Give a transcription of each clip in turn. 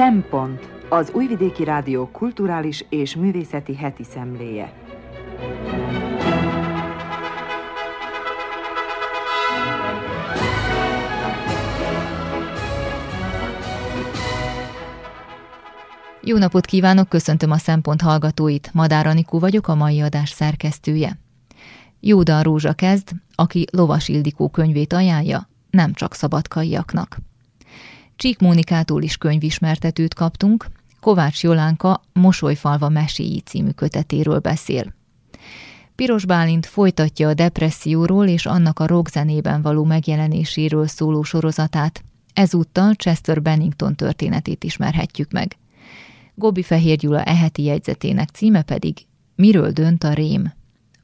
Szempont az Újvidéki Rádió kulturális és művészeti heti szemléje. Jó napot kívánok, köszöntöm a Szempont hallgatóit. Madár Anikó vagyok, a mai adás szerkesztője. Jódan Rózsa kezd, aki Lovas Ildikó könyvét ajánlja, nem csak szabadkaiaknak. Csík Mónikától is könyvismertetőt kaptunk, Kovács Jolánka Mosolyfalva meséi című kötetéről beszél. Piros Bálint folytatja a depresszióról és annak a rockzenében való megjelenéséről szóló sorozatát, ezúttal Chester Bennington történetét ismerhetjük meg. Gobi Fehér Gyula eheti jegyzetének címe pedig Miről dönt a rém?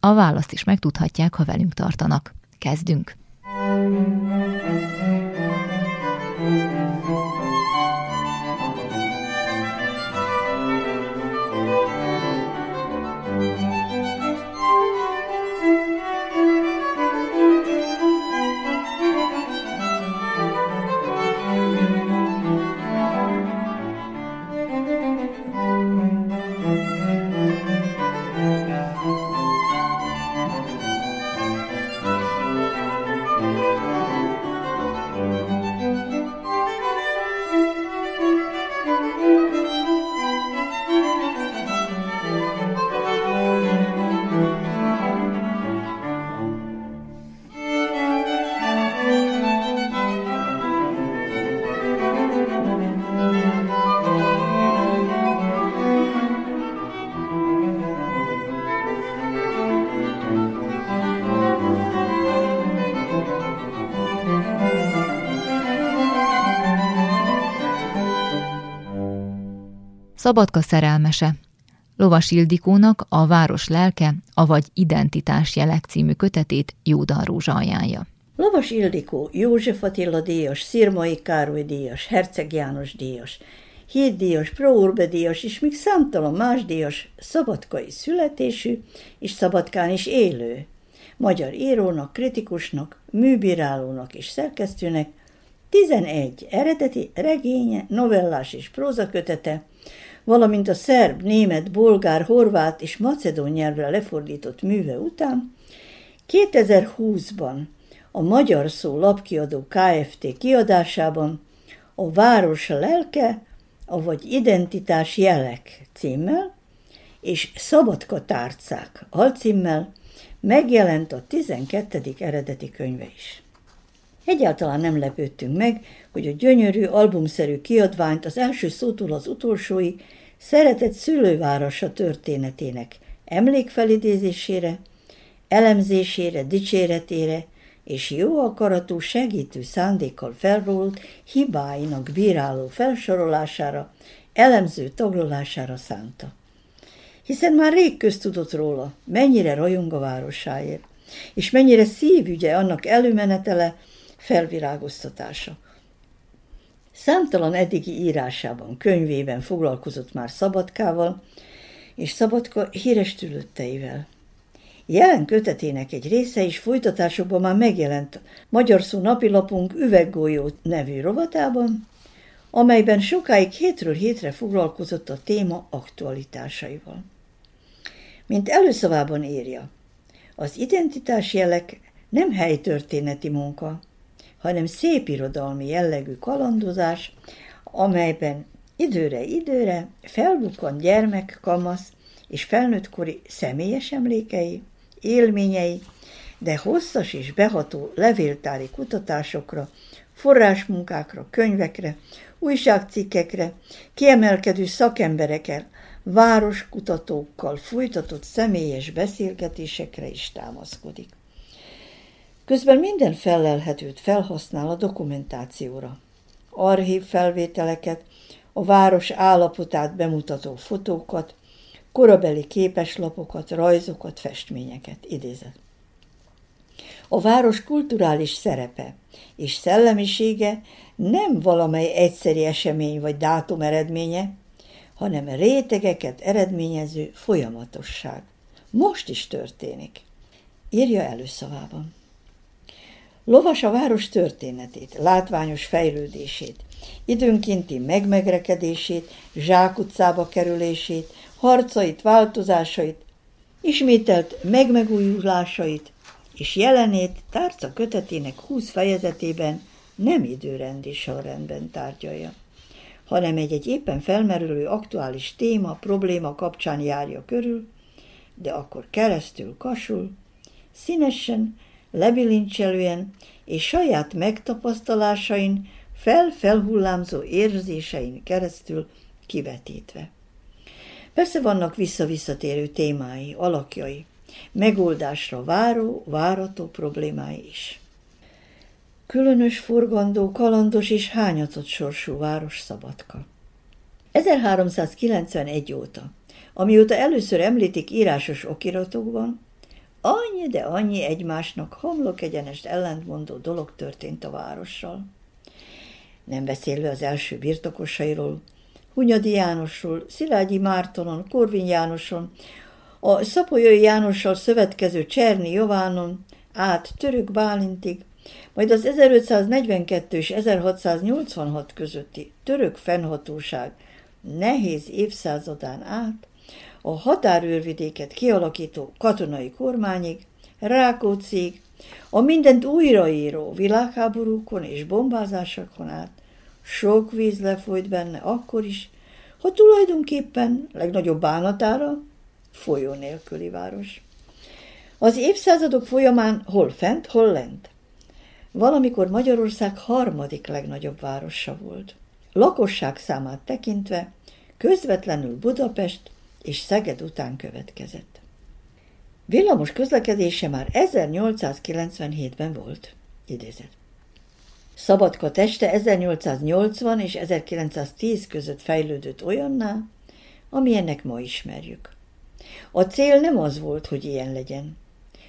A választ is megtudhatják, ha velünk tartanak. Kezdünk! Thank Szabadka szerelmese. Lovas Ildikónak a Város lelke, avagy Identitás jelek című kötetét Jódan Rózsa ajánlja. Lovas Ildikó, József Attila díjas, Szirmai Károly díjas, Herceg János díjas, díjas, Prourbe díjas és még számtalan más díjas, szabadkai születésű és szabadkán is élő. Magyar írónak, kritikusnak, műbírálónak és szerkesztőnek 11 eredeti regénye, novellás és prózakötete, valamint a szerb, német, bolgár, horvát és macedón nyelvre lefordított műve után 2020-ban a Magyar Szó lapkiadó KFT kiadásában a Város lelke, avagy Identitás jelek címmel és Szabadka tárcák alcímmel megjelent a 12. eredeti könyve is. Egyáltalán nem lepődtünk meg, hogy a gyönyörű, albumszerű kiadványt az első szótól az utolsói szeretett szülővárosa történetének emlékfelidézésére, elemzésére, dicséretére és jó akaratú segítő szándékkal felrólt hibáinak bíráló felsorolására, elemző taglalására szánta. Hiszen már rég köztudott róla, mennyire rajong a városáért, és mennyire szívügye annak előmenetele, felvirágoztatása. Számtalan eddigi írásában, könyvében foglalkozott már Szabadkával, és Szabadka híres tülötteivel. Jelen kötetének egy része is folytatásokban már megjelent Magyar Szó napilapunk Üveggolyó nevű rovatában, amelyben sokáig hétről hétre foglalkozott a téma aktualitásaival. Mint előszavában írja, az identitás jelek nem helytörténeti munka, hanem szép irodalmi jellegű kalandozás, amelyben időre-időre felbukkan gyermek, kamasz és felnőttkori személyes emlékei, élményei, de hosszas és beható levéltári kutatásokra, forrásmunkákra, könyvekre, újságcikkekre, kiemelkedő szakemberekkel, városkutatókkal folytatott személyes beszélgetésekre is támaszkodik. Közben minden felelhetőt felhasznál a dokumentációra. Archív felvételeket, a város állapotát bemutató fotókat, korabeli képeslapokat, rajzokat, festményeket idézett. A város kulturális szerepe és szellemisége nem valamely egyszeri esemény vagy dátum eredménye, hanem rétegeket eredményező folyamatosság. Most is történik, írja előszavában. Lovas a város történetét, látványos fejlődését, időnkénti megmegrekedését, zsákutcába kerülését, harcait, változásait, ismételt megmegújulásait és jelenét tárca kötetének húsz fejezetében nem időrendi sorrendben tárgyalja, hanem egy-egy éppen felmerülő aktuális téma, probléma kapcsán járja körül, de akkor keresztül kasul, színesen, lebilincselően és saját megtapasztalásain, fel-felhullámzó érzésein keresztül kivetítve. Persze vannak vissza-visszatérő témái, alakjai, megoldásra váró, várató problémái is. Különös forgandó, kalandos és hányatott sorsú város Szabadka. 1391 óta, amióta először említik írásos okiratokban, annyi, de annyi egymásnak homlok egyenest ellentmondó dolog történt a várossal. Nem beszélve az első birtokosairól, Hunyadi Jánosról, Szilágyi Mártonon, Korvin Jánoson, a Szapolyai Jánossal szövetkező Cserni Jovánon, át Török Bálintig, majd az 1542 és 1686 közötti török fennhatóság nehéz évszázadán át a határőrvidéket kialakító katonai kormányig, Rákóczig, a mindent újraíró világháborúkon és bombázásokon át sok víz lefolyt benne akkor is, ha tulajdonképpen legnagyobb bánatára folyó nélküli város. Az évszázadok folyamán hol fent, hol lent. Valamikor Magyarország harmadik legnagyobb városa volt. Lakosság számát tekintve közvetlenül Budapest és Szeged után következett. Villamos közlekedése már 1897-ben volt, idézett. Szabadka teste 1880 és 1910 között fejlődött olyanná, amilyennek ma ismerjük. A cél nem az volt, hogy ilyen legyen.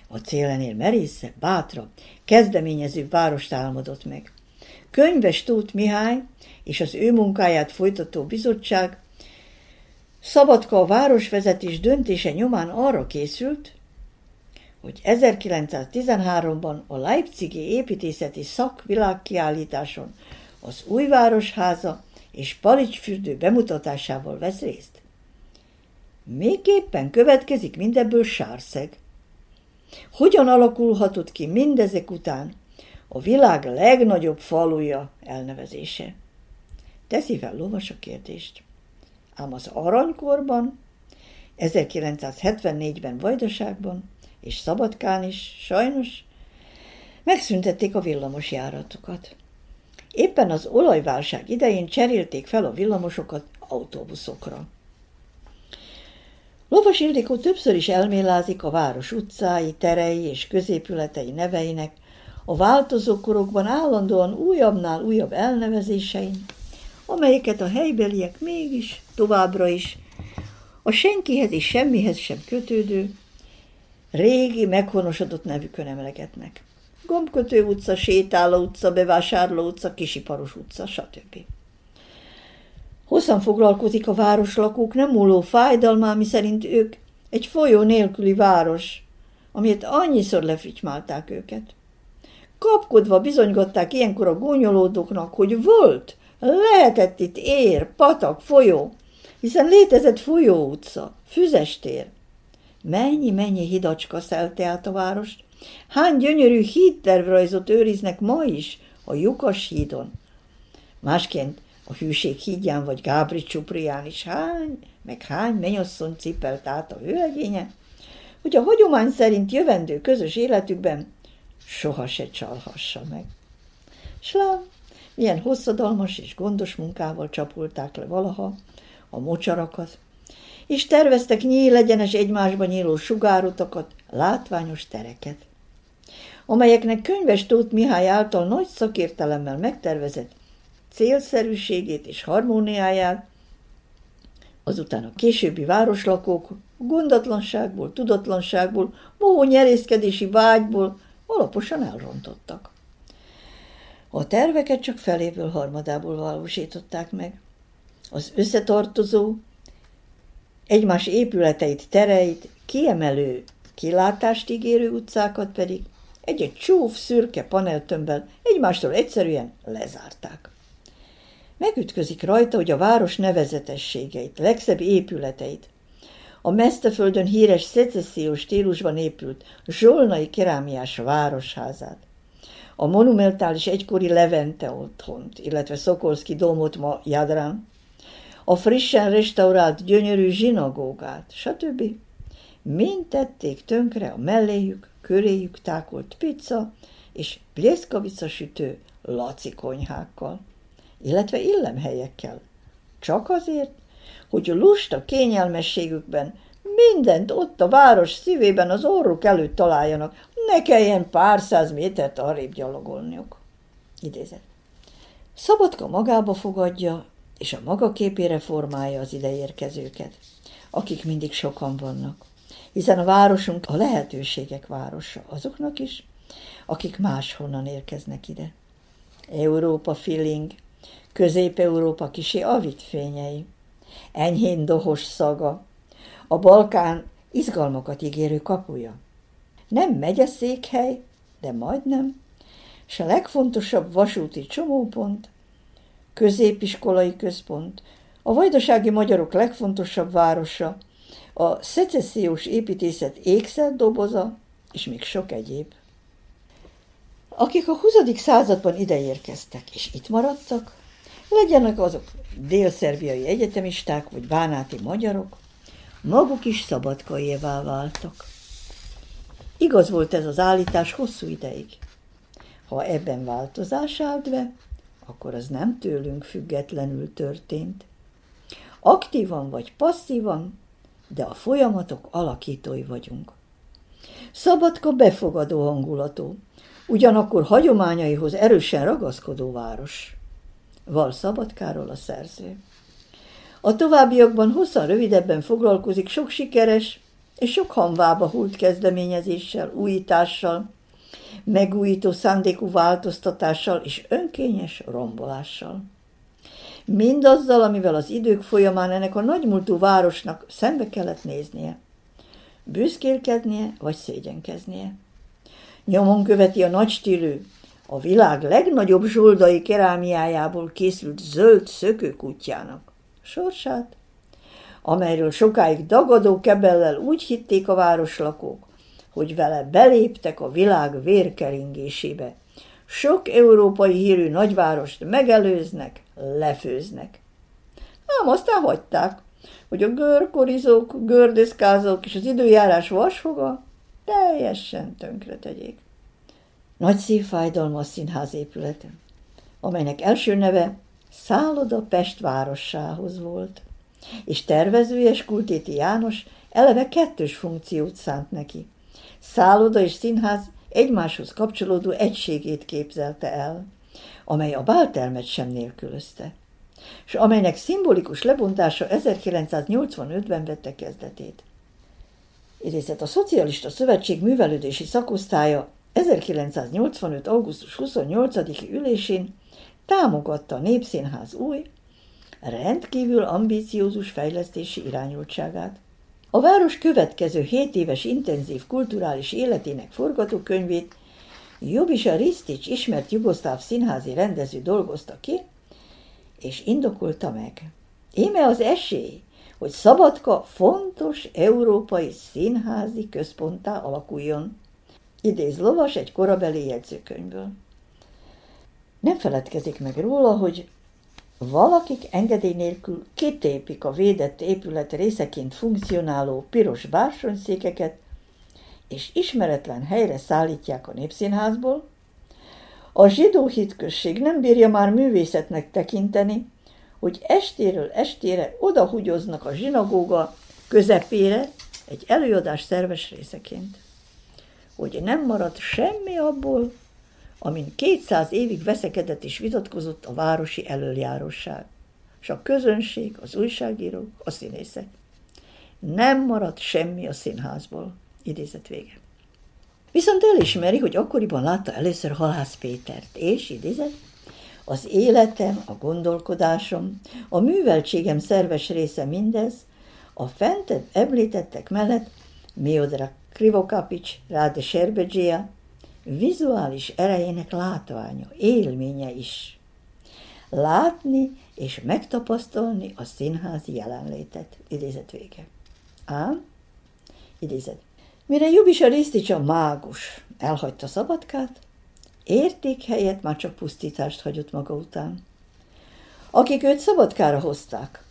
A célenél merészebb, bátra, kezdeményező várost álmodott meg. Könyves Tóth Mihály és az ő munkáját folytató bizottság Szabadka a városvezetés döntése nyomán arra készült, hogy 1913-ban a Leipzigi építészeti szakvilágkiállításon az új városháza és Palicsfürdő bemutatásával vesz részt. Miképpen következik mindebből sárszeg. Hogyan alakulhatott ki mindezek után a világ legnagyobb faluja elnevezése? Teszi fel lovas a kérdést. Ám az aranykorban, 1974-ben Vajdaságban és Szabadkán is sajnos megszüntették a villamos járatokat. Éppen az olajválság idején cserélték fel a villamosokat autóbuszokra. Lovas Ildikó többször is elmélázik a város utcái, terei és középületei neveinek, a változó korokban állandóan újabbnál újabb elnevezésein, amelyeket a helybeliek mégis továbbra is a senkihez és semmihez sem kötődő, régi, meghonosodott nevükön emlegetnek. Gombkötő utca, Sétáló utca, Bevásárló utca, Kisiparos utca, stb. Hosszan foglalkozik a városlakók nem múló fájdalmá, szerint ők egy folyó nélküli város, amiért annyiszor lefitymálták őket. Kapkodva bizonygatták ilyenkor a gúnyolódóknak, hogy volt, lehetett itt ér, patak, folyó, hiszen létezett folyó utca, füzestér. Mennyi-mennyi hidacska szelte át a várost, hány gyönyörű hídtervrajzot őriznek ma is a Lyukas hídon. Másként a hűség hídján vagy Gábri csuprián is hány, meg hány menyasszony cipelt át a vőlegénye, hogy a hagyomány szerint jövendő közös életükben soha se csalhassa meg. Slám, milyen hosszadalmas és gondos munkával csapulták le valaha a mocsarakat, és terveztek nyílegyenes egymásba nyíló sugárutakat, látványos tereket, amelyeknek könyves Tóth Mihály által nagy szakértelemmel megtervezett célszerűségét és harmóniáját, azután a későbbi városlakók gondatlanságból, tudatlanságból, mohó nyerészkedési vágyból alaposan elrontottak. A terveket csak feléből harmadából valósították meg. Az összetartozó, egymás épületeit, tereit, kiemelő, kilátást ígérő utcákat pedig egy-egy csúf, szürke paneltömbbel egymástól egyszerűen lezárták. Megütközik rajta, hogy a város nevezetességeit, legszebb épületeit, a Meszteföldön híres szecessziós stílusban épült Zsolnai kerámiás városházát, a monumentális egykori Levente otthont, illetve Szokolszki domot ma Jadrán, a frissen restaurált gyönyörű zsinagógát, stb. Mind tették tönkre a melléjük, köréjük tákolt pizza és plészkavica sütő laci konyhákkal, illetve illemhelyekkel. Csak azért, hogy a lusta kényelmességükben mindent ott a város szívében az orruk előtt találjanak, ne kelljen pár száz métert arrébb gyalogolniuk. Idézet. Szabadka magába fogadja, és a maga képére formálja az ideérkezőket, akik mindig sokan vannak, hiszen a városunk a lehetőségek városa azoknak is, akik máshonnan érkeznek ide. Európa feeling, Közép-Európa kisi avit fényei, enyhén dohos szaga, a Balkán izgalmakat ígérő kapuja. Nem megyeszékhely, de majdnem, és a legfontosabb vasúti csomópont, középiskolai központ, a vajdasági magyarok legfontosabb városa, a szecessziós építészet ékszerdoboza, és még sok egyéb. Akik a 20. században ideérkeztek és itt maradtak, legyenek azok délszerbiai egyetemisták vagy bánáti magyarok, maguk is szabadkaievá váltak. Igaz volt ez az állítás hosszú ideig. Ha ebben változás állt be, akkor az nem tőlünk függetlenül történt. Aktívan vagy passzívan, de a folyamatok alakítói vagyunk. Szabadka befogadó hangulatú, ugyanakkor hagyományaihoz erősen ragaszkodó város. Val Szabadkáról a szerző. A továbbiakban hosszan rövidebben foglalkozik sok sikeres és sok hamvába hult kezdeményezéssel, újítással, megújító szándékú változtatással és önkényes rombolással. Mindazzal, amivel az idők folyamán ennek a nagymúltú városnak szembe kellett néznie. Büszkélkednie vagy szégyenkeznie. Nyomon követi a nagy stílű, a világ legnagyobb zsoldai kerámiájából készült zöld szökőkutyának sorsát, amelyről sokáig dagadó kebellel úgy hitték a városlakók, hogy vele beléptek a világ vérkeringésébe. Sok európai hírű nagyvárost megelőznek, lefőznek. Ám aztán hagyták, hogy a görkorizók, gördeszkázók és az időjárás vasfoga teljesen tönkre tegyék. Nagy szívfájdalma a színház épülete, amelynek első neve Szálloda Pest várossához volt, és tervezője Skultéti János eleve kettős funkciót szánt neki. Szálloda és színház egymáshoz kapcsolódó egységét képzelte el, amely a báltermet sem nélkülözte, és amelynek szimbolikus lebontása 1985-ben vette kezdetét. Idézett a Szocialista Szövetség művelődési szakosztálya 1985. augusztus 28-i ülésén támogatta a Népszínház új, rendkívül ambíciózus fejlesztési irányultságát. A város következő 7 éves intenzív kulturális életének forgatókönyvét Jobisa Ristics ismert jugoszláv színházi rendező dolgozta ki, és indokolta meg. Íme az esély, hogy Szabadka fontos európai színházi központtá alakuljon. Idéz Lovas egy korabeli jegyzőkönyvből. Nem feledkezik meg róla, hogy valakik engedély nélkül kitépik a védett épület részeként funkcionáló piros bársonyszékeket, és ismeretlen helyre szállítják a népszínházból, a zsidó hitközség nem bírja már művészetnek tekinteni, hogy estéről estére odahugyoznak a zsinagóga közepére egy előadás szerves részeként. Hogy nem marad semmi abból, amin 200 évig veszekedett és vitatkozott a városi elöljáróság, és a közönség, az újságírók, a színészek. Nem maradt semmi a színházból. Idézet vége. Viszont elismeri, hogy akkoriban látta először Halász Pétert, és idézet, az életem, a gondolkodásom, a műveltségem szerves része mindez, a fent említettek mellett Miodra Krivokapics, Ráde Serbedzsia, vizuális erejének látványa, élménye is. Látni és megtapasztalni a színházi jelenlétet. Idézet vége. Ám, idézet. Mire Jubisa Risztics a mágus elhagyta Szabadkát, érték helyett már csak pusztítást hagyott maga után. Akik őt Szabadkára hozták,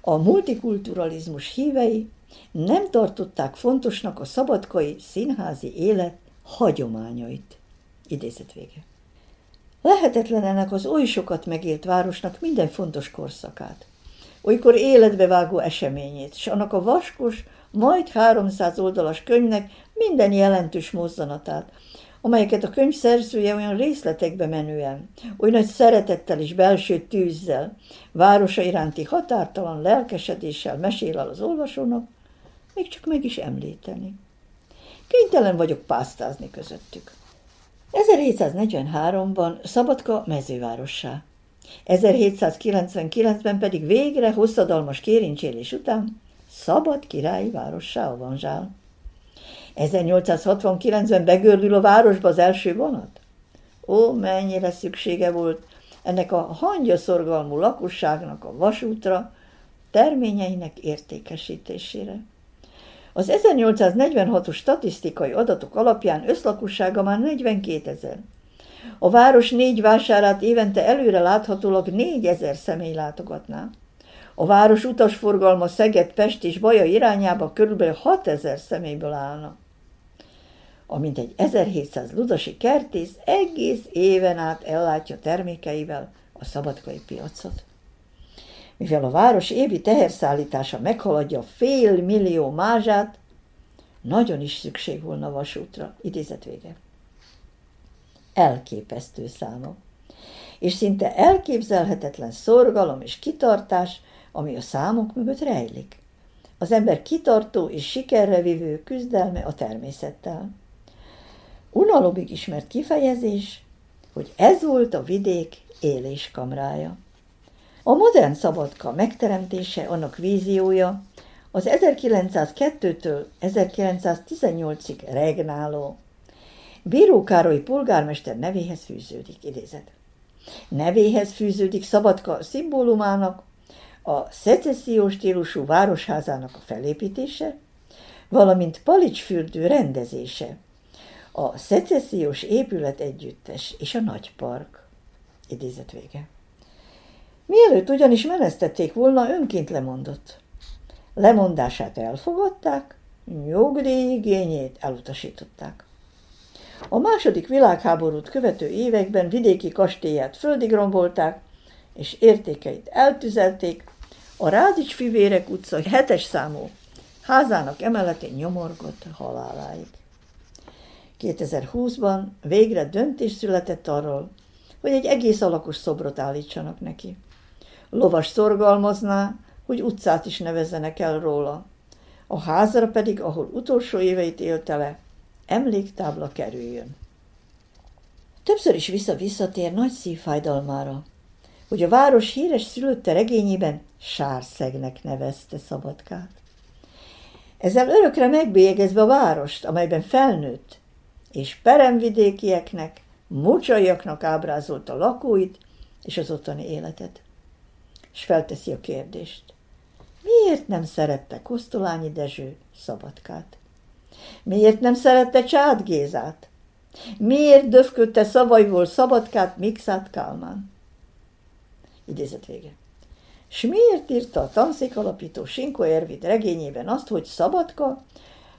a multikulturalizmus hívei nem tartották fontosnak a szabadkai színházi élet hagyományait. Idézet vége. Lehetetlen ennek az oly sokat megélt városnak minden fontos korszakát, olykor életbevágó eseményét, és annak a vaskos, majd 300 oldalas könyvnek minden jelentős mozzanatát, amelyeket a könyv szerzője olyan részletekbe menően, oly nagy szeretettel és belső tűzzel, városa iránti határtalan lelkesedéssel mesél el az olvasónak, még csak meg is említeni. Kénytelen vagyok pásztázni közöttük. 1743-ban Szabadka mezővárossá. 1799-ben pedig végre hosszadalmas kérincsélés után szabad királyi várossá avanzsál. 1869-ben begördül a városba az első vonat? Ó, mennyire szüksége volt ennek a hangyaszorgalmú lakosságnak a vasútra, terményeinek értékesítésére. Az 1846-os statisztikai adatok alapján összlakossága már 42 ezer. A város négy vásárát évente előre láthatólag 4 ezer személy látogatná. A város utasforgalma Szeged, Pest és Baja irányába körülbelül 6 ezer személyből állna. A mintegy 1700 ludasi kertész egész éven át ellátja termékeivel a szabadkai piacot mivel a város évi teherszállítása meghaladja fél millió mázsát, nagyon is szükség volna vasútra. Idézet vége. Elképesztő számok. És szinte elképzelhetetlen szorgalom és kitartás, ami a számok mögött rejlik. Az ember kitartó és sikerre vívő küzdelme a természettel. Unalomig ismert kifejezés, hogy ez volt a vidék éléskamrája. A modern szabadka megteremtése, annak víziója az 1902-től 1918-ig regnáló Bíró Károly polgármester nevéhez fűződik, idézet. Nevéhez fűződik Szabadka szimbólumának, a szecessziós stílusú városházának a felépítése, valamint Palicsfürdő rendezése, a szecessziós épület együttes és a nagypark. Idézet vége. Mielőtt ugyanis menesztették volna, önként lemondott. Lemondását elfogadták, nyugdíjigényét elutasították. A második világháborút követő években vidéki kastélyát földig rombolták, és értékeit eltüzelték, a Rádics Fivérek utca hetes számú házának emeletén nyomorgott haláláig. 2020-ban végre döntés született arról, hogy egy egész alakos szobrot állítsanak neki lovas szorgalmazná, hogy utcát is nevezzenek el róla. A házra pedig, ahol utolsó éveit élte le, emléktábla kerüljön. Többször is vissza-visszatér nagy szívfájdalmára, hogy a város híres szülötte regényében Sárszegnek nevezte Szabadkát. Ezzel örökre megbélyegezve a várost, amelyben felnőtt, és peremvidékieknek, mucsaiaknak ábrázolta lakóit és az ottani életet és felteszi a kérdést. Miért nem szerette Kosztolányi Dezső Szabadkát? Miért nem szerette Csád Gézát? Miért döfködte szavaiból Szabadkát Mixát Kálmán? Idézet vége. S miért írta a tanszék alapító Sinko Ervid regényében azt, hogy Szabadka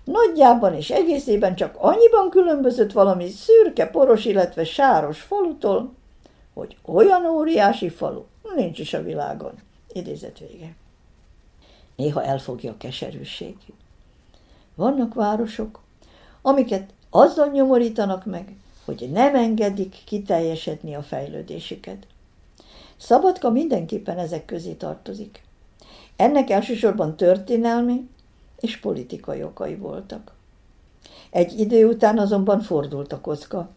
nagyjában és egészében csak annyiban különbözött valami szürke, poros, illetve sáros falutól, hogy olyan óriási falu, nincs is a világon. Idézet vége. Néha elfogja a keserűség. Vannak városok, amiket azzal nyomorítanak meg, hogy nem engedik kiteljesedni a fejlődésüket. Szabadka mindenképpen ezek közé tartozik. Ennek elsősorban történelmi és politikai okai voltak. Egy idő után azonban fordult a kocka,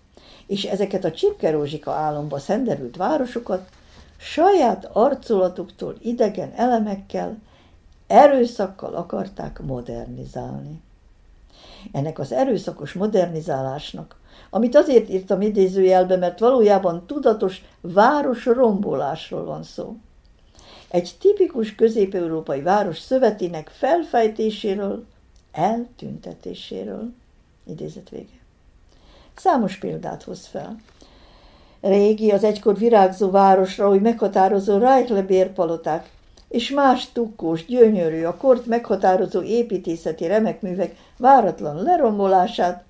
és ezeket a csipkerózsika álomba szenderült városokat saját arculatuktól idegen elemekkel, erőszakkal akarták modernizálni. Ennek az erőszakos modernizálásnak amit azért írtam idézőjelbe, mert valójában tudatos város rombolásról van szó. Egy tipikus közép-európai város szövetének felfejtéséről, eltüntetéséről. Idézet vége. Számos példát hoz fel. Régi, az egykor virágzó városra, hogy meghatározó Reichle bérpaloták, és más tukkós, gyönyörű, a kort meghatározó építészeti remekművek váratlan lerombolását,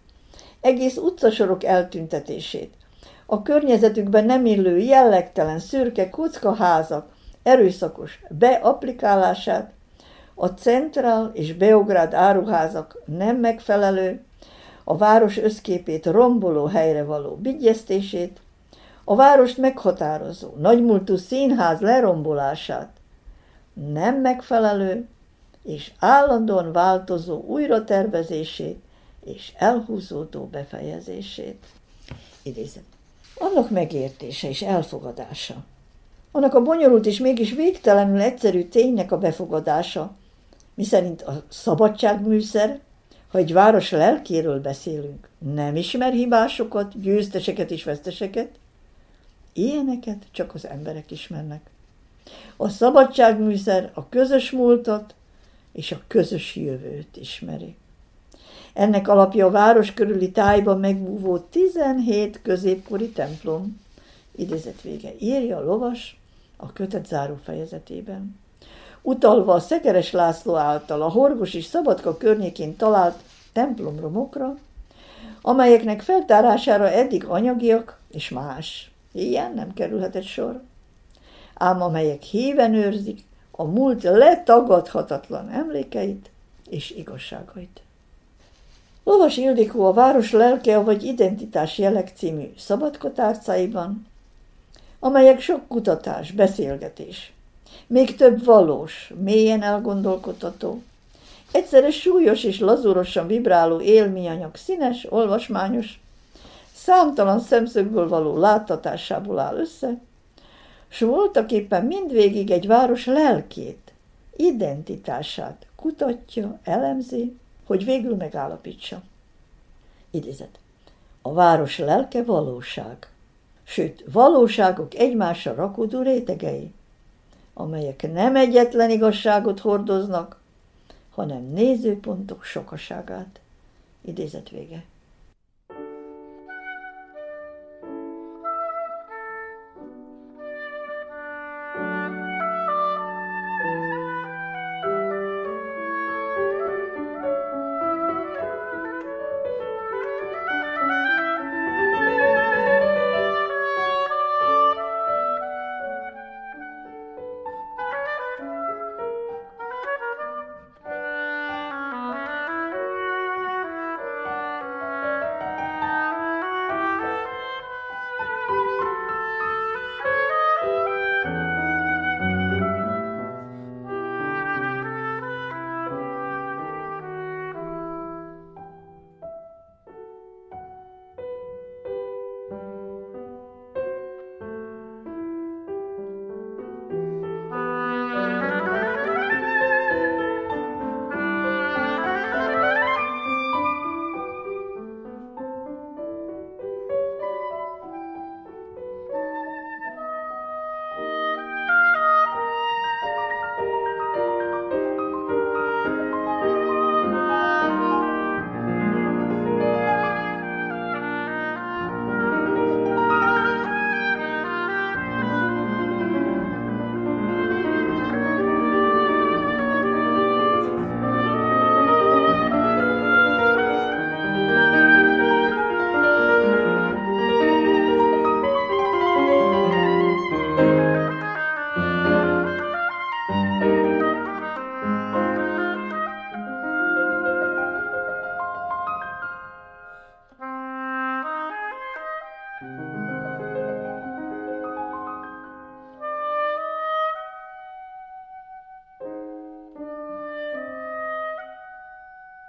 egész utcasorok eltüntetését, a környezetükben nem illő jellegtelen szürke kockaházak erőszakos beaplikálását, a Centrál és Beograd áruházak nem megfelelő, a város összképét romboló helyre való bigyeztését, a várost meghatározó, nagymúltú színház lerombolását, nem megfelelő és állandóan változó újratervezését és elhúzódó befejezését. Idézem. Annak megértése és elfogadása, annak a bonyolult és mégis végtelenül egyszerű ténynek a befogadása, miszerint a szabadságműszer, ha egy város lelkéről beszélünk, nem ismer hibásokat, győzteseket és veszteseket, ilyeneket csak az emberek ismernek. A szabadságműszer a közös múltat és a közös jövőt ismeri. Ennek alapja a város körüli tájban megbúvó 17 középkori templom, idézet vége, írja a lovas a kötet záró fejezetében. Utalva a Szekeres László által a Horgos és Szabadka környékén talált templomromokra, amelyeknek feltárására eddig anyagiak és más. Ilyen nem kerülhetett sor ám amelyek híven őrzik a múlt letagadhatatlan emlékeit és igazságait. Lovas Ildikó a Város lelke vagy Identitás jelek című szabadkotárcáiban, amelyek sok kutatás, beszélgetés, még több valós, mélyen elgondolkodható, egyszerre súlyos és lazúrosan vibráló élményanyag színes, olvasmányos, számtalan szemszögből való láttatásából áll össze, s voltak éppen mindvégig egy város lelkét, identitását kutatja, elemzi, hogy végül megállapítsa. Idézet. A város lelke valóság, sőt, valóságok egymásra rakódó rétegei, amelyek nem egyetlen igazságot hordoznak, hanem nézőpontok sokaságát. Idézet vége.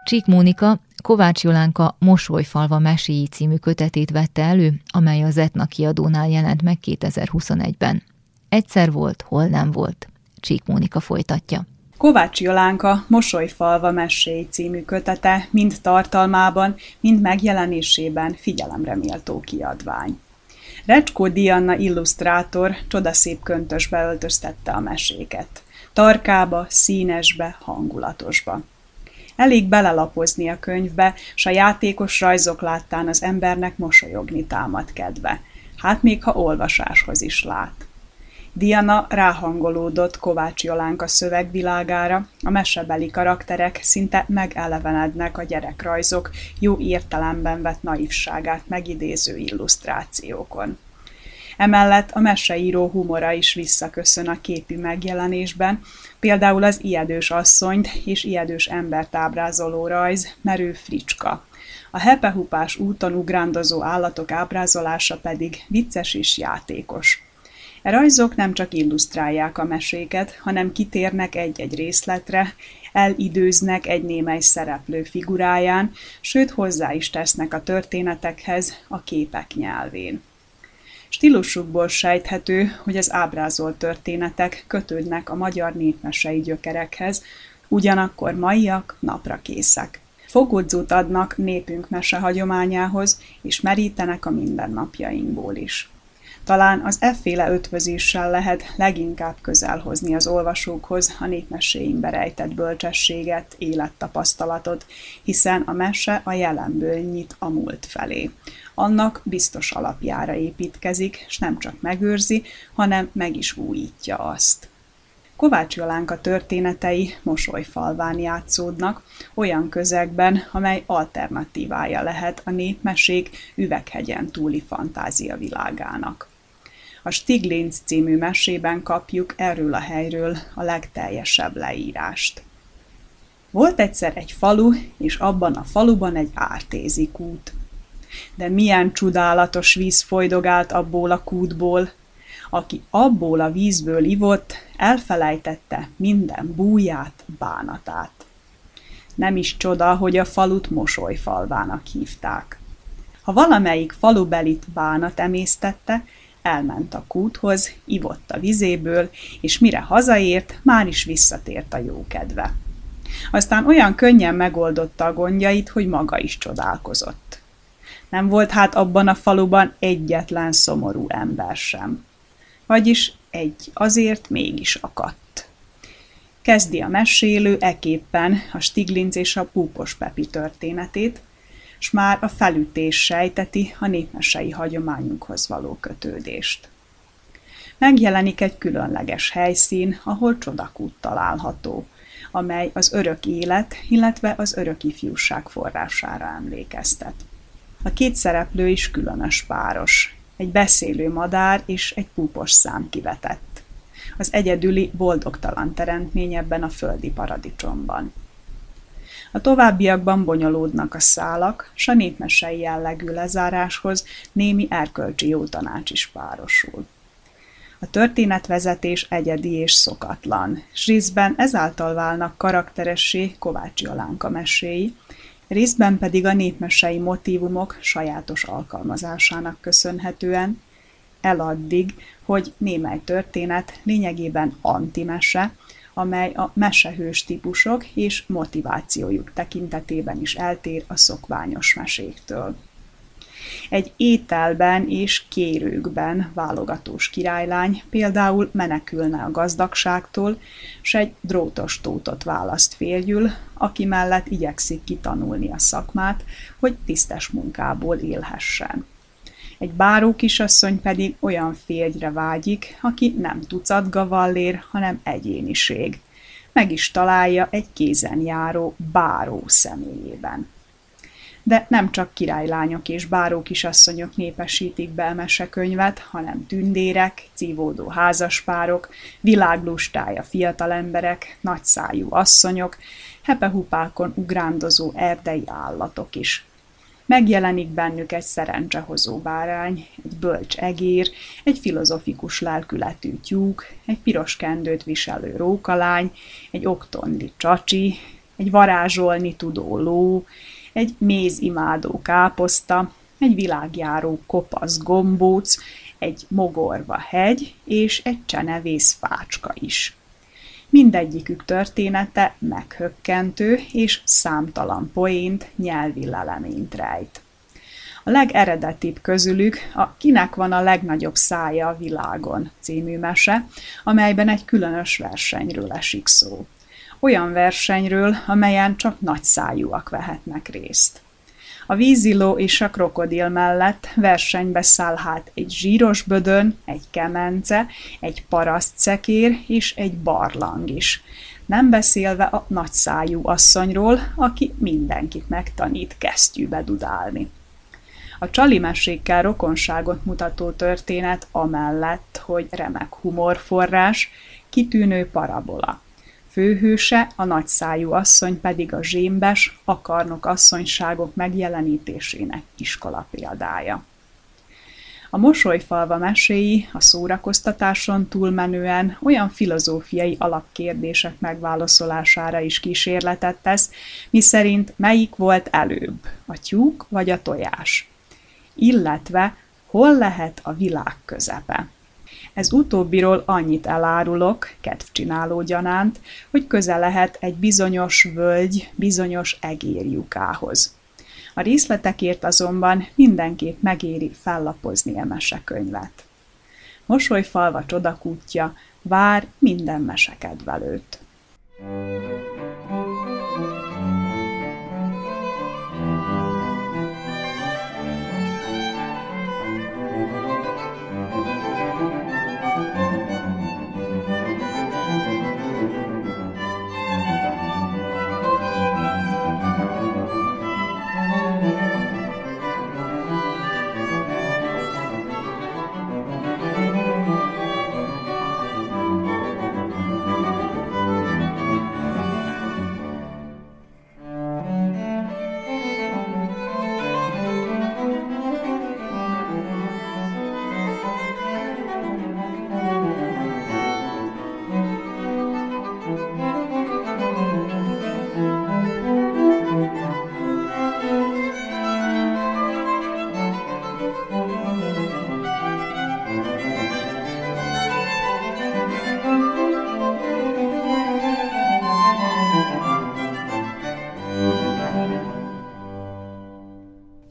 Csík Mónika Kovács Jolánka Mosolyfalva meséi című kötetét vette elő, amely az Etna kiadónál jelent meg 2021-ben. Egyszer volt, hol nem volt. Csík Mónika folytatja. Kovács Jolánka Mosolyfalva meséi című kötete mind tartalmában, mind megjelenésében figyelemre méltó kiadvány. Recskó Dianna illusztrátor csodaszép köntösbe öltöztette a meséket. Tarkába, színesbe, hangulatosba. Elég belelapozni a könyvbe, s a játékos rajzok láttán az embernek mosolyogni támad kedve. Hát még ha olvasáshoz is lát. Diana ráhangolódott Kovács Jolánka szövegvilágára, a mesebeli karakterek szinte megelevenednek a gyerekrajzok jó értelemben vett naivságát megidéző illusztrációkon. Emellett a meseíró humora is visszaköszön a képi megjelenésben, például az ijedős asszonyt és ijedős embert ábrázoló rajz Merő Fricska. A hepehupás úton ugrándozó állatok ábrázolása pedig vicces és játékos. E rajzok nem csak illusztrálják a meséket, hanem kitérnek egy-egy részletre, elidőznek egy némely szereplő figuráján, sőt hozzá is tesznek a történetekhez a képek nyelvén. Stílusukból sejthető, hogy az ábrázolt történetek kötődnek a magyar népmesei gyökerekhez, ugyanakkor maiak napra készek. Fogodzót adnak népünk mesehagyományához, és merítenek a mindennapjainkból is. Talán az efféle ötvözéssel lehet leginkább közel hozni az olvasókhoz a népmeséinkbe rejtett bölcsességet, élettapasztalatot, hiszen a mese a jelenből nyit a múlt felé. Annak biztos alapjára építkezik, és nem csak megőrzi, hanem meg is újítja azt. Kovács Jolánka történetei mosolyfalván játszódnak, olyan közegben, amely alternatívája lehet a népmesék üveghegyen túli fantázia világának. A Stiglitz című mesében kapjuk erről a helyről a legteljesebb leírást. Volt egyszer egy falu, és abban a faluban egy ártézi kút. De milyen csodálatos víz folydogált abból a kútból, aki abból a vízből ivott, elfelejtette minden búját, bánatát. Nem is csoda, hogy a falut mosolyfalvának hívták. Ha valamelyik falubelit bánat emésztette, elment a kúthoz, ivott a vizéből, és mire hazaért, már is visszatért a jó kedve. Aztán olyan könnyen megoldotta a gondjait, hogy maga is csodálkozott. Nem volt hát abban a faluban egyetlen szomorú ember sem. Vagyis egy azért mégis akadt. Kezdi a mesélő eképpen a Stiglitz és a Púpos Pepi történetét, s már a felütés sejteti a népmesei hagyományunkhoz való kötődést. Megjelenik egy különleges helyszín, ahol csodakút található, amely az örök élet, illetve az örök ifjúság forrására emlékeztet. A két szereplő is különös páros, egy beszélő madár és egy púpos szám kivetett. Az egyedüli boldogtalan teremtmény ebben a földi paradicsomban. A továbbiakban bonyolódnak a szálak, s a népmesei jellegű lezáráshoz némi erkölcsi jó tanács is párosul. A történetvezetés egyedi és szokatlan, s részben ezáltal válnak karakteressé Kovács Jolánka meséi, részben pedig a népmesei motívumok sajátos alkalmazásának köszönhetően, eladdig, hogy némely történet lényegében antimese, amely a mesehős típusok és motivációjuk tekintetében is eltér a szokványos meséktől. Egy ételben és kérőkben válogatós királylány például menekülne a gazdagságtól, s egy drótos tótot választ férjül, aki mellett igyekszik kitanulni a szakmát, hogy tisztes munkából élhessen. Egy báró kisasszony pedig olyan férjre vágyik, aki nem tucat gavallér, hanem egyéniség. Meg is találja egy kézen járó báró személyében. De nem csak királylányok és báró kisasszonyok népesítik be mesekönyvet, hanem tündérek, cívódó házaspárok, világlustája fiatalemberek, nagyszájú asszonyok, hepehupákon ugrándozó erdei állatok is. Megjelenik bennük egy szerencsehozó bárány, egy bölcs egér, egy filozofikus lelkületű tyúk, egy piros kendőt viselő rókalány, egy oktondi csacsi, egy varázsolni tudó ló, egy mézimádó káposzta, egy világjáró kopasz gombóc, egy mogorva hegy és egy csenevész fácska is. mindegyikük története meghökkentő és számtalan poént, nyelvi leleményt rejt. A legeredetibb közülük a Kinek van a legnagyobb szája a világon című mese, amelyben egy különös versenyről esik szó. Olyan versenyről, amelyen csak nagyszájúak vehetnek részt. A víziló és a krokodil mellett versenybe száll hát egy zsíros bödön, egy kemence, egy parasztszekér és egy barlang is. Nem beszélve a nagyszájú asszonyról, aki mindenkit megtanít kesztyűbe dudálni. A csali mesékkel rokonságot mutató történet amellett, hogy remek humorforrás, kitűnő parabola. Főhőse, a nagyszájú asszony pedig a zsémbes, akarnok asszonyságok megjelenítésének iskola példája. A mosolyfalva meséi a szórakoztatáson túlmenően olyan filozófiai alapkérdések megválaszolására is kísérletet tesz, miszerint melyik volt előbb, a tyúk vagy a tojás, illetve hol lehet a világ közepe. Ez utóbbiról annyit elárulok, kedvcsináló gyanánt, hogy közel lehet egy bizonyos völgy bizonyos egérjukához. A részletekért azonban mindenképp megéri fellapozni a mesekönyvet. Mosolyfalva csodakútja vár minden mesekedvelőt. Thank you.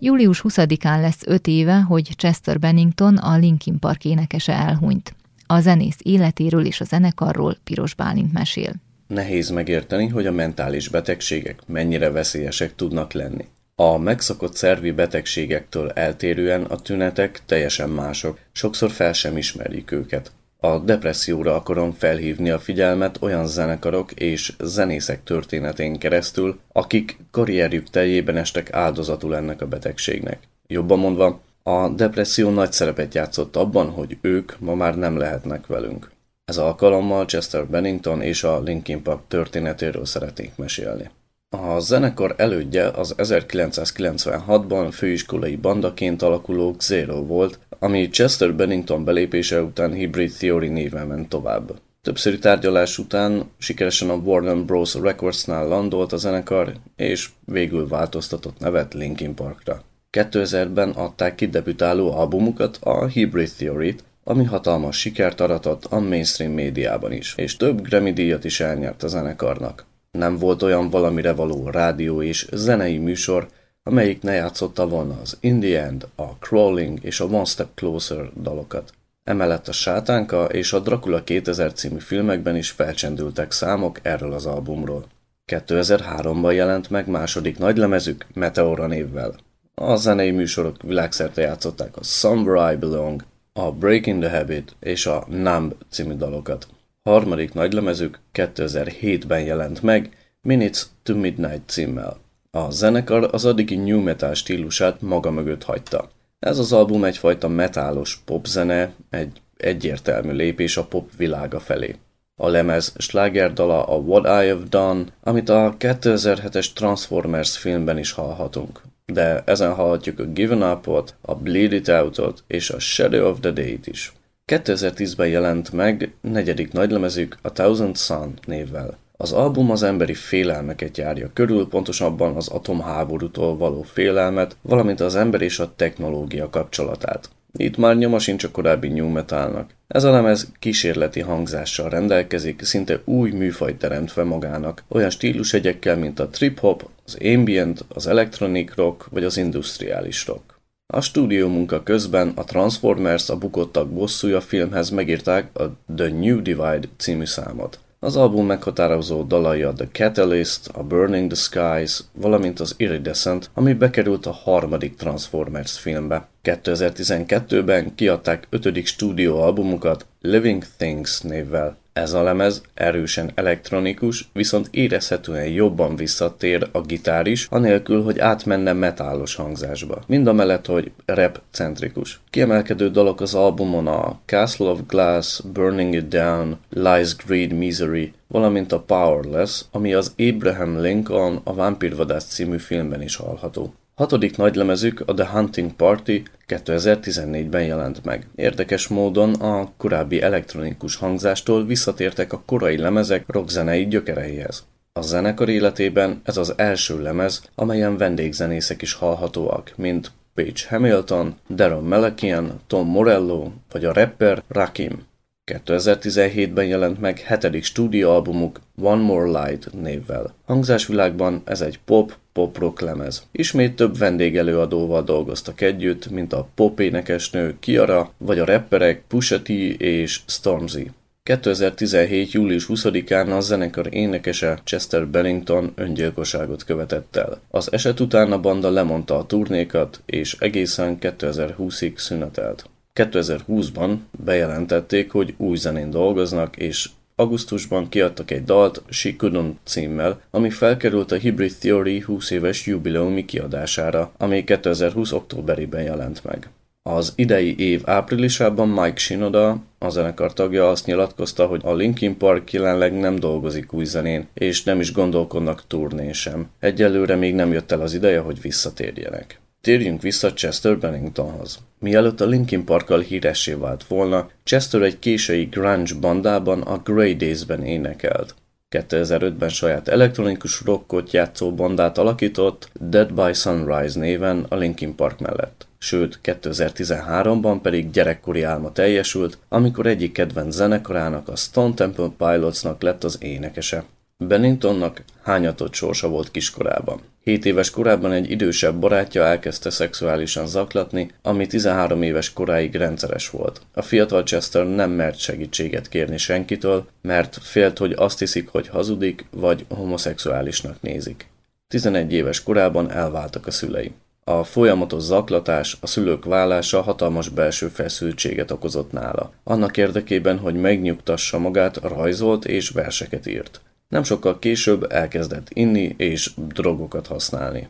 Július 20-án lesz öt éve, hogy Chester Bennington, a Linkin Park énekese elhunyt. A zenész életéről és a zenekarról Piros Bálint mesél. Nehéz megérteni, hogy a mentális betegségek mennyire veszélyesek tudnak lenni. A megszokott szervi betegségektől eltérően a tünetek teljesen mások, sokszor fel sem ismerjük őket. A depresszióra akarom felhívni a figyelmet olyan zenekarok és zenészek történetén keresztül, akik karrierjük teljében estek áldozatul ennek a betegségnek. Jobban mondva, a depresszió nagy szerepet játszott abban, hogy ők ma már nem lehetnek velünk. Ez alkalommal Chester Bennington és a Linkin Park történetéről szeretnék mesélni. A zenekar elődje az 1996-ban főiskolai bandaként alakuló Zero volt, ami Chester Bennington belépése után Hybrid Theory néven ment tovább. Többszöri tárgyalás után sikeresen a Warner Bros. Recordsnál landolt a zenekar, és végül változtatott nevet Linkin Parkra. 2000-ben adták ki debütáló albumukat, a Hybrid Theory-t, ami hatalmas sikert aratott a mainstream médiában is, és több Grammy díjat is elnyert a zenekarnak. Nem volt olyan valamire való rádió és zenei műsor, amelyik ne játszotta volna az In the End, a Crawling és a One Step Closer dalokat. Emellett a Sátánka és a Dracula 2000 című filmekben is felcsendültek számok erről az albumról. 2003-ban jelent meg második nagylemezük Meteora névvel. A zenei műsorok világszerte játszották a Somewhere I Belong, a Breaking the Habit és a Numb című dalokat. Harmadik nagylemezük 2007-ben jelent meg, Minutes to Midnight címmel. A zenekar az addigi new metal stílusát maga mögött hagyta. Ez az album egyfajta metálos popzene, egy egyértelmű lépés a pop világa felé. A lemez slágerdala a What I Have Done, amit a 2007-es Transformers filmben is hallhatunk. De ezen hallhatjuk a Given Up-ot, a Bleed It Out-ot és a Shadow of the Day-t is. 2010-ben jelent meg negyedik nagylemezük a Thousand Sun névvel. Az album az emberi félelmeket járja körül, pontosabban az atomháborútól való félelmet, valamint az ember és a technológia kapcsolatát. Itt már nyoma sincs a korábbi new metalnak. Ez a lemez kísérleti hangzással rendelkezik, szinte új műfajt teremtve magának, olyan stílusegyekkel, mint a trip-hop, az ambient, az electronic rock vagy az industriális rock. A stúdió munka közben a Transformers a bukottak bosszúja filmhez megírták a The New Divide című számot. Az album meghatározó dalai a The Catalyst, a Burning the Skies, valamint az Iridescent, ami bekerült a harmadik Transformers filmbe. 2012-ben kiadták ötödik stúdióalbumukat Living Things névvel. Ez a lemez erősen elektronikus, viszont érezhetően jobban visszatér a gitár is, anélkül, hogy átmenne metálos hangzásba. Mind a mellett, hogy rap-centrikus. Kiemelkedő dalok az albumon a Castle of Glass, Burning It Down, Lies, Greed, Misery, valamint a Powerless, ami az Abraham Lincoln a Vámpírvadász című filmben is hallható. Hatodik nagylemezük, a The Hunting Party 2014-ben jelent meg. Érdekes módon a korábbi elektronikus hangzástól visszatértek a korai lemezek rockzenei gyökereihez. A zenekar életében ez az első lemez, amelyen vendégzenészek is hallhatóak, mint Page Hamilton, Darren Malakian, Tom Morello vagy a rapper Rakim. 2017-ben jelent meg hetedik stúdióalbumuk One More Light névvel. Hangzásvilágban ez egy pop, pop-rock lemez. Ismét több vendégelőadóval dolgoztak együtt, mint a pop énekesnő Kiara, vagy a rapperek Pusha T és Stormzy. 2017. július 20-án a zenekar énekese Chester Bennington öngyilkosságot követett el. Az eset után a banda lemondta a turnékat, és egészen 2020-ig szünetelt. 2020-ban bejelentették, hogy új zenén dolgoznak, és augusztusban kiadtak egy dalt She Couldn't címmel, ami felkerült a Hybrid Theory 20 éves jubileumi kiadására, ami 2020. októberében jelent meg. Az idei év áprilisában Mike Shinoda, a zenekar tagja azt nyilatkozta, hogy a Linkin Park jelenleg nem dolgozik új zenén, és nem is gondolkodnak turnén sem. Egyelőre még nem jött el az ideje, hogy visszatérjenek. Térjünk vissza Chester Benningtonhoz. Mielőtt a Linkin Parkkal híressé vált volna, Chester egy késői grunge bandában a Grey Days-ben énekelt. 2005-ben saját elektronikus rockot játszó bandát alakított Dead by Sunrise néven a Linkin Park mellett. Sőt, 2013-ban pedig gyerekkori álma teljesült, amikor egyik kedvenc zenekarának, a Stone Temple Pilotsnak lett az énekese. Benningtonnak hányatott sorsa volt kiskorában. 7 éves korában egy idősebb barátja elkezdte szexuálisan zaklatni, ami 13 éves koráig rendszeres volt. A fiatal Chester nem mert segítséget kérni senkitől, mert félt, hogy azt hiszik, hogy hazudik, vagy homoszexuálisnak nézik. 11 éves korában elváltak a szülei. A folyamatos zaklatás, a szülők vállása hatalmas belső feszültséget okozott nála. Annak érdekében, hogy megnyugtassa magát, rajzolt és verseket írt. Nem sokkal később elkezdett inni és drogokat használni.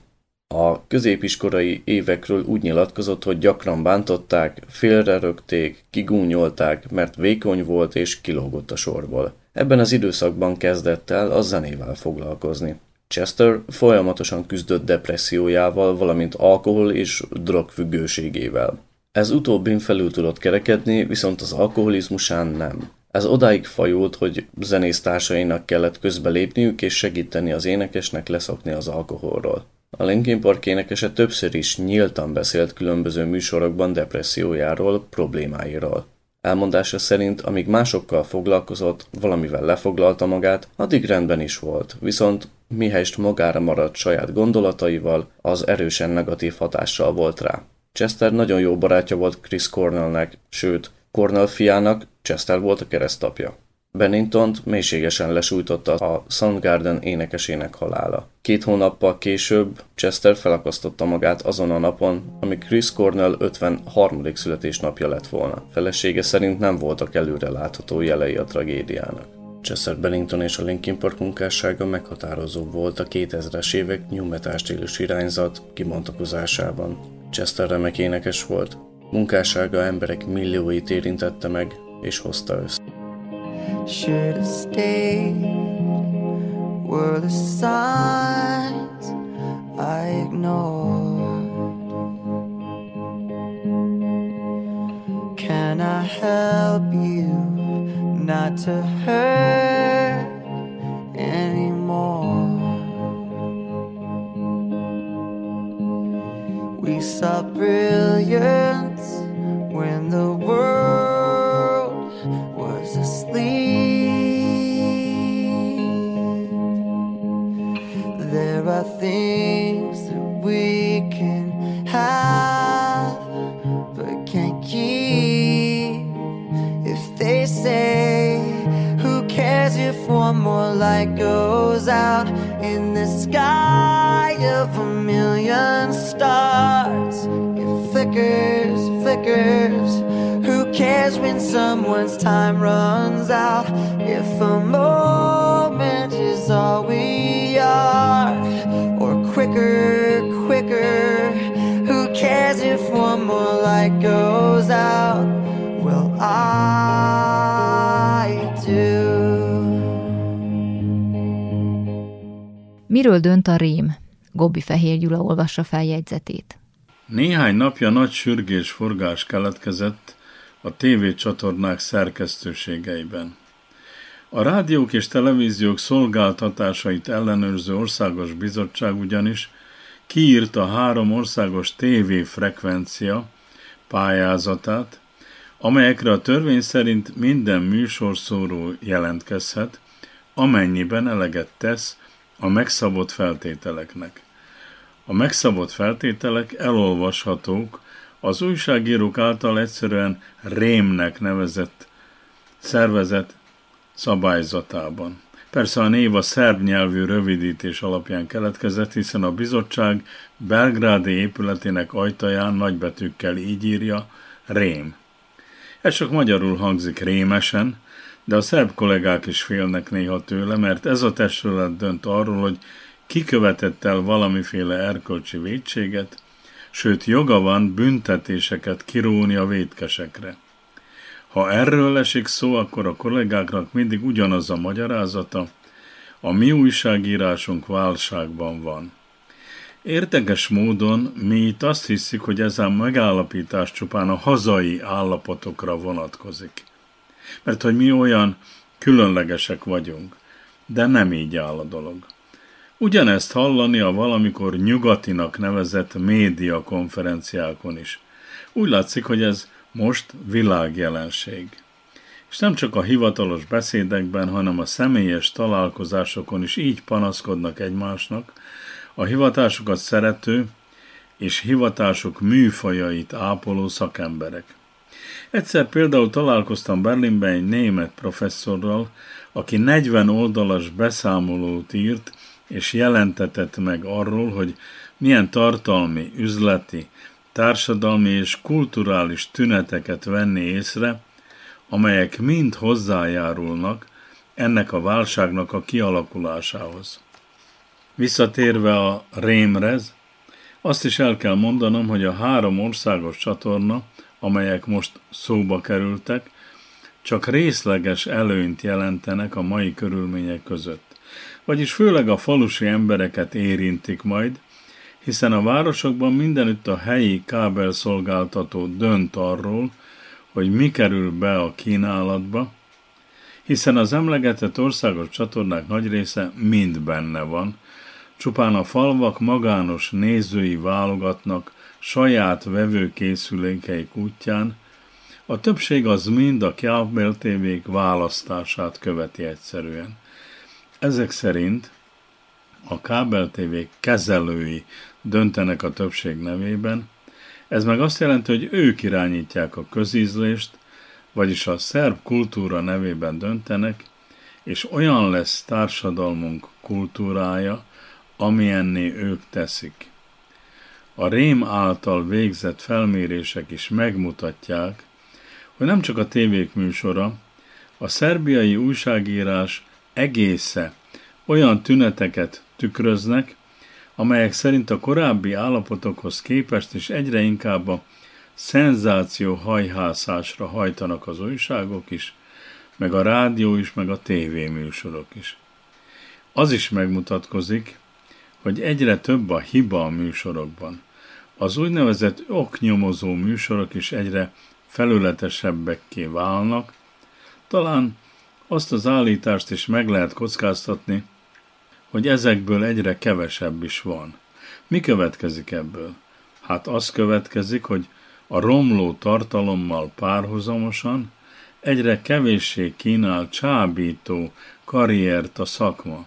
A középiskolai évekről úgy nyilatkozott, hogy gyakran bántották, félrerögték, kigúnyolták, mert vékony volt és kilógott a sorból. Ebben az időszakban kezdett el a zenével foglalkozni. Chester folyamatosan küzdött depressziójával, valamint alkohol és drogfüggőségével. Ez utóbbin felül tudott kerekedni, viszont az alkoholizmusán nem. Ez odáig fajult, hogy zenésztársainak kellett közbelépniük és segíteni az énekesnek leszokni az alkoholról. A Linkin Park énekese többször is nyíltan beszélt különböző műsorokban depressziójáról, problémáiról. Elmondása szerint, amíg másokkal foglalkozott, valamivel lefoglalta magát, addig rendben is volt, viszont mihelyst magára maradt saját gondolataival, az erősen negatív hatással volt rá. Chester nagyon jó barátja volt Chris Cornellnek, sőt, Cornell fiának Chester volt a keresztapja. Benningtont mélységesen lesújtotta a Soundgarden énekesének halála. Két hónappal később Chester felakasztotta magát azon a napon, ami Chris Cornell 53. születésnapja lett volna. Felesége szerint nem voltak előre látható jelei a tragédiának. Chester Bennington és a Linkin Park munkássága meghatározó volt a 2000-es évek new metal stílus irányzat kibontakozásában. Chester remek énekes volt, munkássága emberek millióit érintette meg, és hozta össze. Should have stayed were the signs I ignored. Can I help you not to hurt anymore? We saw brilliance things that we can have, but can't keep. If they say, Who cares if one more light goes out in the sky of a million stars? It flickers, flickers. Who cares when someone's time runs out? If a moment is all we or quicker, quicker. Who cares if one more light goes out? Well, I do. Miről dönt a rém? Gobbi Fehér Gyula olvassa fel jegyzetét. Néhány napja nagy sürgés forgás keletkezett a tévécsatornák szerkesztőségeiben. A rádiók és televíziók szolgáltatásait ellenőrző országos bizottság ugyanis kiírta három országos tévéfrekvencia pályázatát, amelyekre a törvény szerint minden műsorszóró jelentkezhet, amennyiben eleget tesz a megszabott feltételeknek. A megszabott feltételek elolvashatók az újságírók által egyszerűen rémnek nevezett szervezet szabályzatában. Persze a név a szerb nyelvű rövidítés alapján keletkezett, hiszen a bizottság belgrádi épületének ajtaján nagybetűkkel így írja Rém. Ez csak magyarul hangzik rémesen, de a szerb kollégák is félnek néha tőle, mert ez a testület dönt arról, hogy ki követett el valamiféle erkölcsi védséget, sőt joga van büntetéseket kiróni a védkesekre. Ha erről esik szó, akkor a kollégáknak mindig ugyanaz a magyarázata, a mi újságírásunk válságban van. Értekes módon mi itt azt hiszik, hogy ez a megállapítás csupán a hazai állapotokra vonatkozik. Mert hogy mi olyan különlegesek vagyunk, de nem így áll a dolog. Ugyanezt hallani a valamikor nyugatinak nevezett média konferenciákon is. Úgy látszik, hogy ez most világjelenség. És nem csak a hivatalos beszédekben, hanem a személyes találkozásokon is így panaszkodnak egymásnak, a hivatásokat szerető és hivatások műfajait ápoló szakemberek. Egyszer például találkoztam Berlinben egy német professzorral, aki 40 oldalas beszámolót írt és jelentetett meg arról, hogy milyen tartalmi, üzleti, társadalmi és kulturális tüneteket venni észre, amelyek mind hozzájárulnak ennek a válságnak a kialakulásához. Visszatérve a rémrez, azt is el kell mondanom, hogy a három országos csatorna, amelyek most szóba kerültek, csak részleges előnyt jelentenek a mai körülmények között vagyis főleg a falusi embereket érintik majd, hiszen a városokban mindenütt a helyi kábelszolgáltató dönt arról, hogy mi kerül be a kínálatba, hiszen az emlegetett országos csatornák nagy része mind benne van, csupán a falvak magános nézői válogatnak saját vevőkészülékeik útján, a többség az mind a kábeltévék választását követi egyszerűen. Ezek szerint a kábeltévék kezelői döntenek a többség nevében, ez meg azt jelenti, hogy ők irányítják a közízlést, vagyis a szerb kultúra nevében döntenek, és olyan lesz társadalmunk kultúrája, amilyenné ők teszik. A rém által végzett felmérések is megmutatják, hogy nem csak a tévék műsora, a szerbiai újságírás egésze olyan tüneteket tükröznek, amelyek szerint a korábbi állapotokhoz képest is egyre inkább a szenzáció hajhászásra hajtanak az újságok is, meg a rádió is, meg a tévéműsorok is. Az is megmutatkozik, hogy egyre több a hiba a műsorokban. Az úgynevezett oknyomozó műsorok is egyre felületesebbekké válnak, talán azt az állítást is meg lehet kockáztatni, hogy ezekből egyre kevesebb is van. Mi következik ebből? Hát az következik, hogy a romló tartalommal párhuzamosan egyre kevéssé kínál csábító karriert a szakma.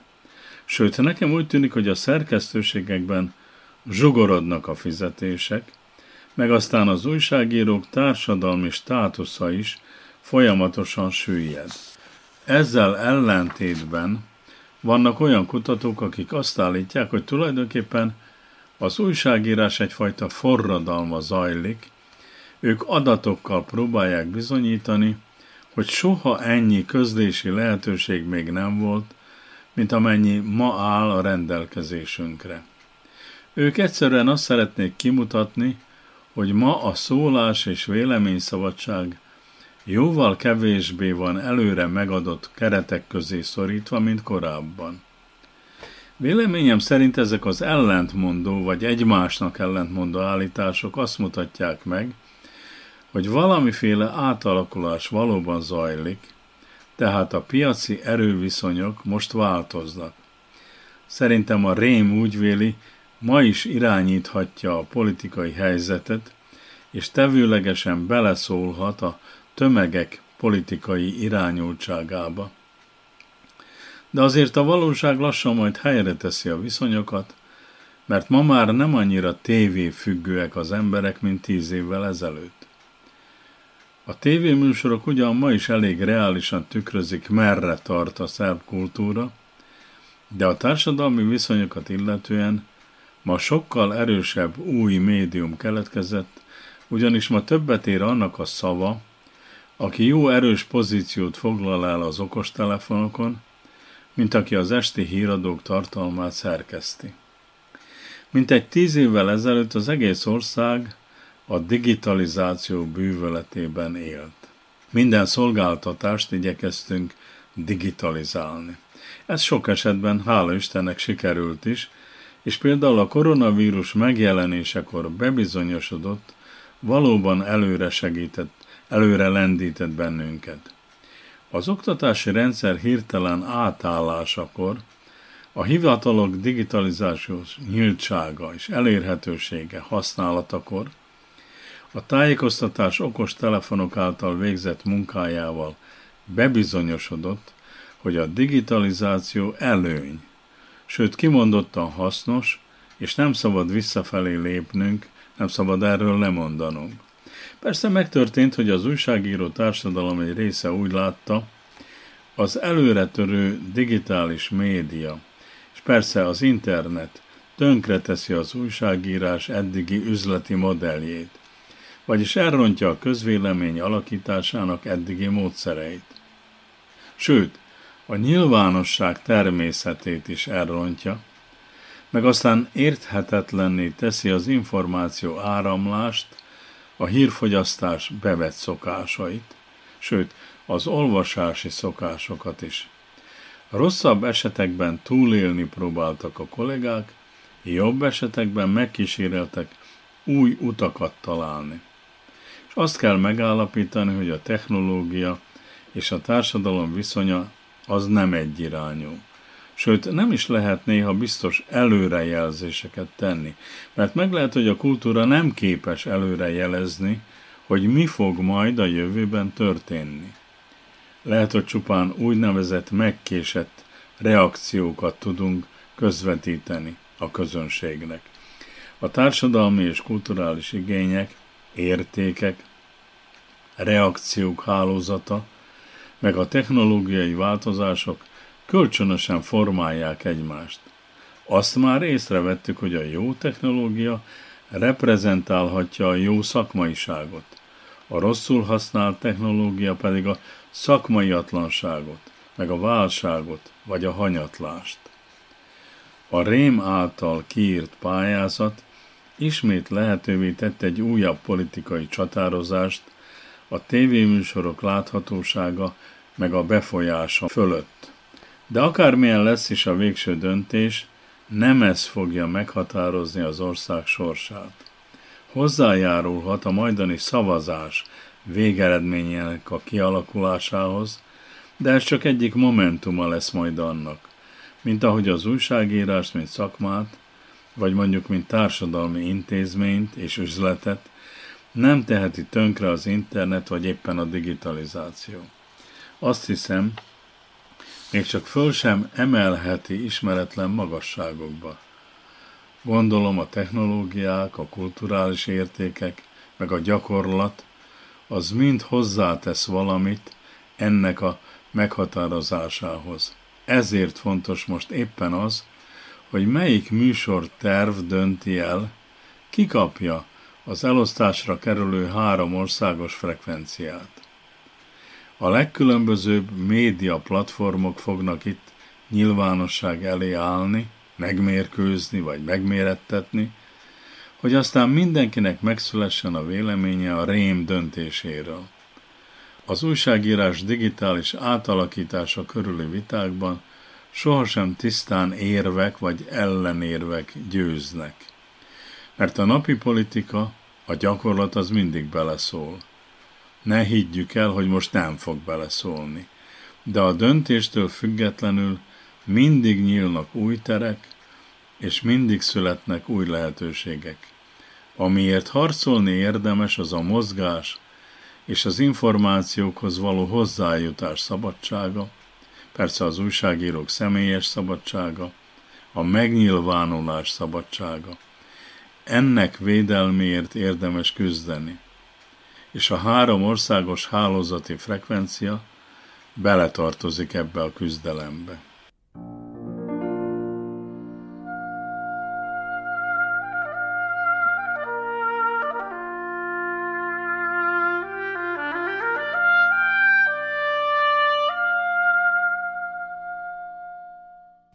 Sőt, nekem úgy tűnik, hogy a szerkesztőségekben zsugorodnak a fizetések, meg aztán az újságírók társadalmi státusza is folyamatosan süllyed. Ezzel ellentétben vannak olyan kutatók, akik azt állítják, hogy tulajdonképpen az újságírás egyfajta forradalma zajlik, ők adatokkal próbálják bizonyítani, hogy soha ennyi közlési lehetőség még nem volt, mint amennyi ma áll a rendelkezésünkre. Ők egyszerűen azt szeretnék kimutatni, hogy ma a szólás és véleményszabadság jóval kevésbé van előre megadott keretek közé szorítva, mint korábban. Véleményem szerint ezek az ellentmondó vagy egymásnak ellentmondó állítások azt mutatják meg, hogy valamiféle átalakulás valóban zajlik, tehát a piaci erőviszonyok most változnak. Szerintem a rém úgy véli, ma is irányíthatja a politikai helyzetet, és tevőlegesen beleszólhat a tömegek politikai irányultságába. De azért a valóság lassan majd helyre teszi a viszonyokat, mert ma már nem annyira tévé függőek az emberek, mint tíz évvel ezelőtt. A tévéműsorok ugyan ma is elég reálisan tükrözik, merre tart a szerb kultúra, de a társadalmi viszonyokat illetően ma sokkal erősebb új médium keletkezett, ugyanis ma többet ér annak a szava, aki jó erős pozíciót foglal el az okostelefonokon, mint aki az esti híradók tartalmát szerkeszti. Mint egy tíz évvel ezelőtt az egész ország a digitalizáció bűvöletében élt. Minden szolgáltatást igyekeztünk digitalizálni. Ez sok esetben, hála Istennek sikerült is, és például a koronavírus megjelenésekor bebizonyosodott, valóban előre segített, előre lendített bennünket. Az oktatási rendszer hirtelen átállásakor a hivatalok digitalizációs nyíltsága és elérhetősége használatakor a tájékoztatás okos telefonok által végzett munkájával bebizonyosodott, hogy a digitalizáció előny, sőt kimondottan hasznos, és nem szabad visszafelé lépnünk, nem szabad erről lemondanunk. Persze megtörtént, hogy az újságíró társadalom egy része úgy látta, az előretörő digitális média, és persze az internet tönkreteszi az újságírás eddigi üzleti modelljét vagyis elrontja a közvélemény alakításának eddigi módszereit. Sőt, a nyilvánosság természetét is elrontja, meg aztán érthetetlenné teszi az információ áramlást, a hírfogyasztás bevett szokásait, sőt, az olvasási szokásokat is. Rosszabb esetekben túlélni próbáltak a kollégák, jobb esetekben megkíséreltek új utakat találni. És azt kell megállapítani, hogy a technológia és a társadalom viszonya az nem egyirányú. Sőt, nem is lehet néha biztos előrejelzéseket tenni, mert meg lehet, hogy a kultúra nem képes előrejelezni, hogy mi fog majd a jövőben történni. Lehet, hogy csupán úgynevezett megkésett reakciókat tudunk közvetíteni a közönségnek. A társadalmi és kulturális igények értékek, reakciók hálózata, meg a technológiai változások kölcsönösen formálják egymást. Azt már észrevettük, hogy a jó technológia reprezentálhatja a jó szakmaiságot, a rosszul használt technológia pedig a szakmaiatlanságot, meg a válságot, vagy a hanyatlást. A rém által kiírt pályázat ismét lehetővé tette egy újabb politikai csatározást a tévéműsorok láthatósága meg a befolyása fölött. De akármilyen lesz is a végső döntés, nem ez fogja meghatározni az ország sorsát. Hozzájárulhat a majdani szavazás végeredményének a kialakulásához, de ez csak egyik momentuma lesz majd annak, mint ahogy az újságírás, mint szakmát, vagy mondjuk mint társadalmi intézményt és üzletet nem teheti tönkre az internet vagy éppen a digitalizáció. Azt hiszem, még csak föl sem emelheti ismeretlen magasságokba. Gondolom a technológiák, a kulturális értékek, meg a gyakorlat, az mind hozzátesz valamit ennek a meghatározásához. Ezért fontos most éppen az, hogy melyik műsorterv dönti el, kikapja az elosztásra kerülő három országos frekvenciát. A legkülönbözőbb média platformok fognak itt nyilvánosság elé állni, megmérkőzni vagy megmérettetni, hogy aztán mindenkinek megszülessen a véleménye a rém döntéséről. Az újságírás digitális átalakítása körüli vitákban sohasem tisztán érvek vagy ellenérvek győznek. Mert a napi politika, a gyakorlat az mindig beleszól. Ne higgyük el, hogy most nem fog beleszólni. De a döntéstől függetlenül mindig nyílnak új terek, és mindig születnek új lehetőségek. Amiért harcolni érdemes, az a mozgás és az információkhoz való hozzájutás szabadsága, persze az újságírók személyes szabadsága, a megnyilvánulás szabadsága. Ennek védelméért érdemes küzdeni. És a három országos hálózati frekvencia beletartozik ebbe a küzdelembe.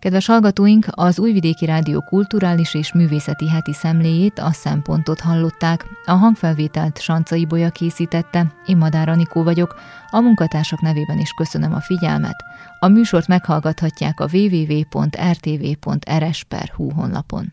Kedves hallgatóink, az Újvidéki Rádió kulturális és művészeti heti szemléjét, a szempontot hallották. A hangfelvételt Sancai Bolya készítette, én Madár Anikó vagyok, a munkatársak nevében is köszönöm a figyelmet. A műsort meghallgathatják a www.rtv.rs.hu honlapon.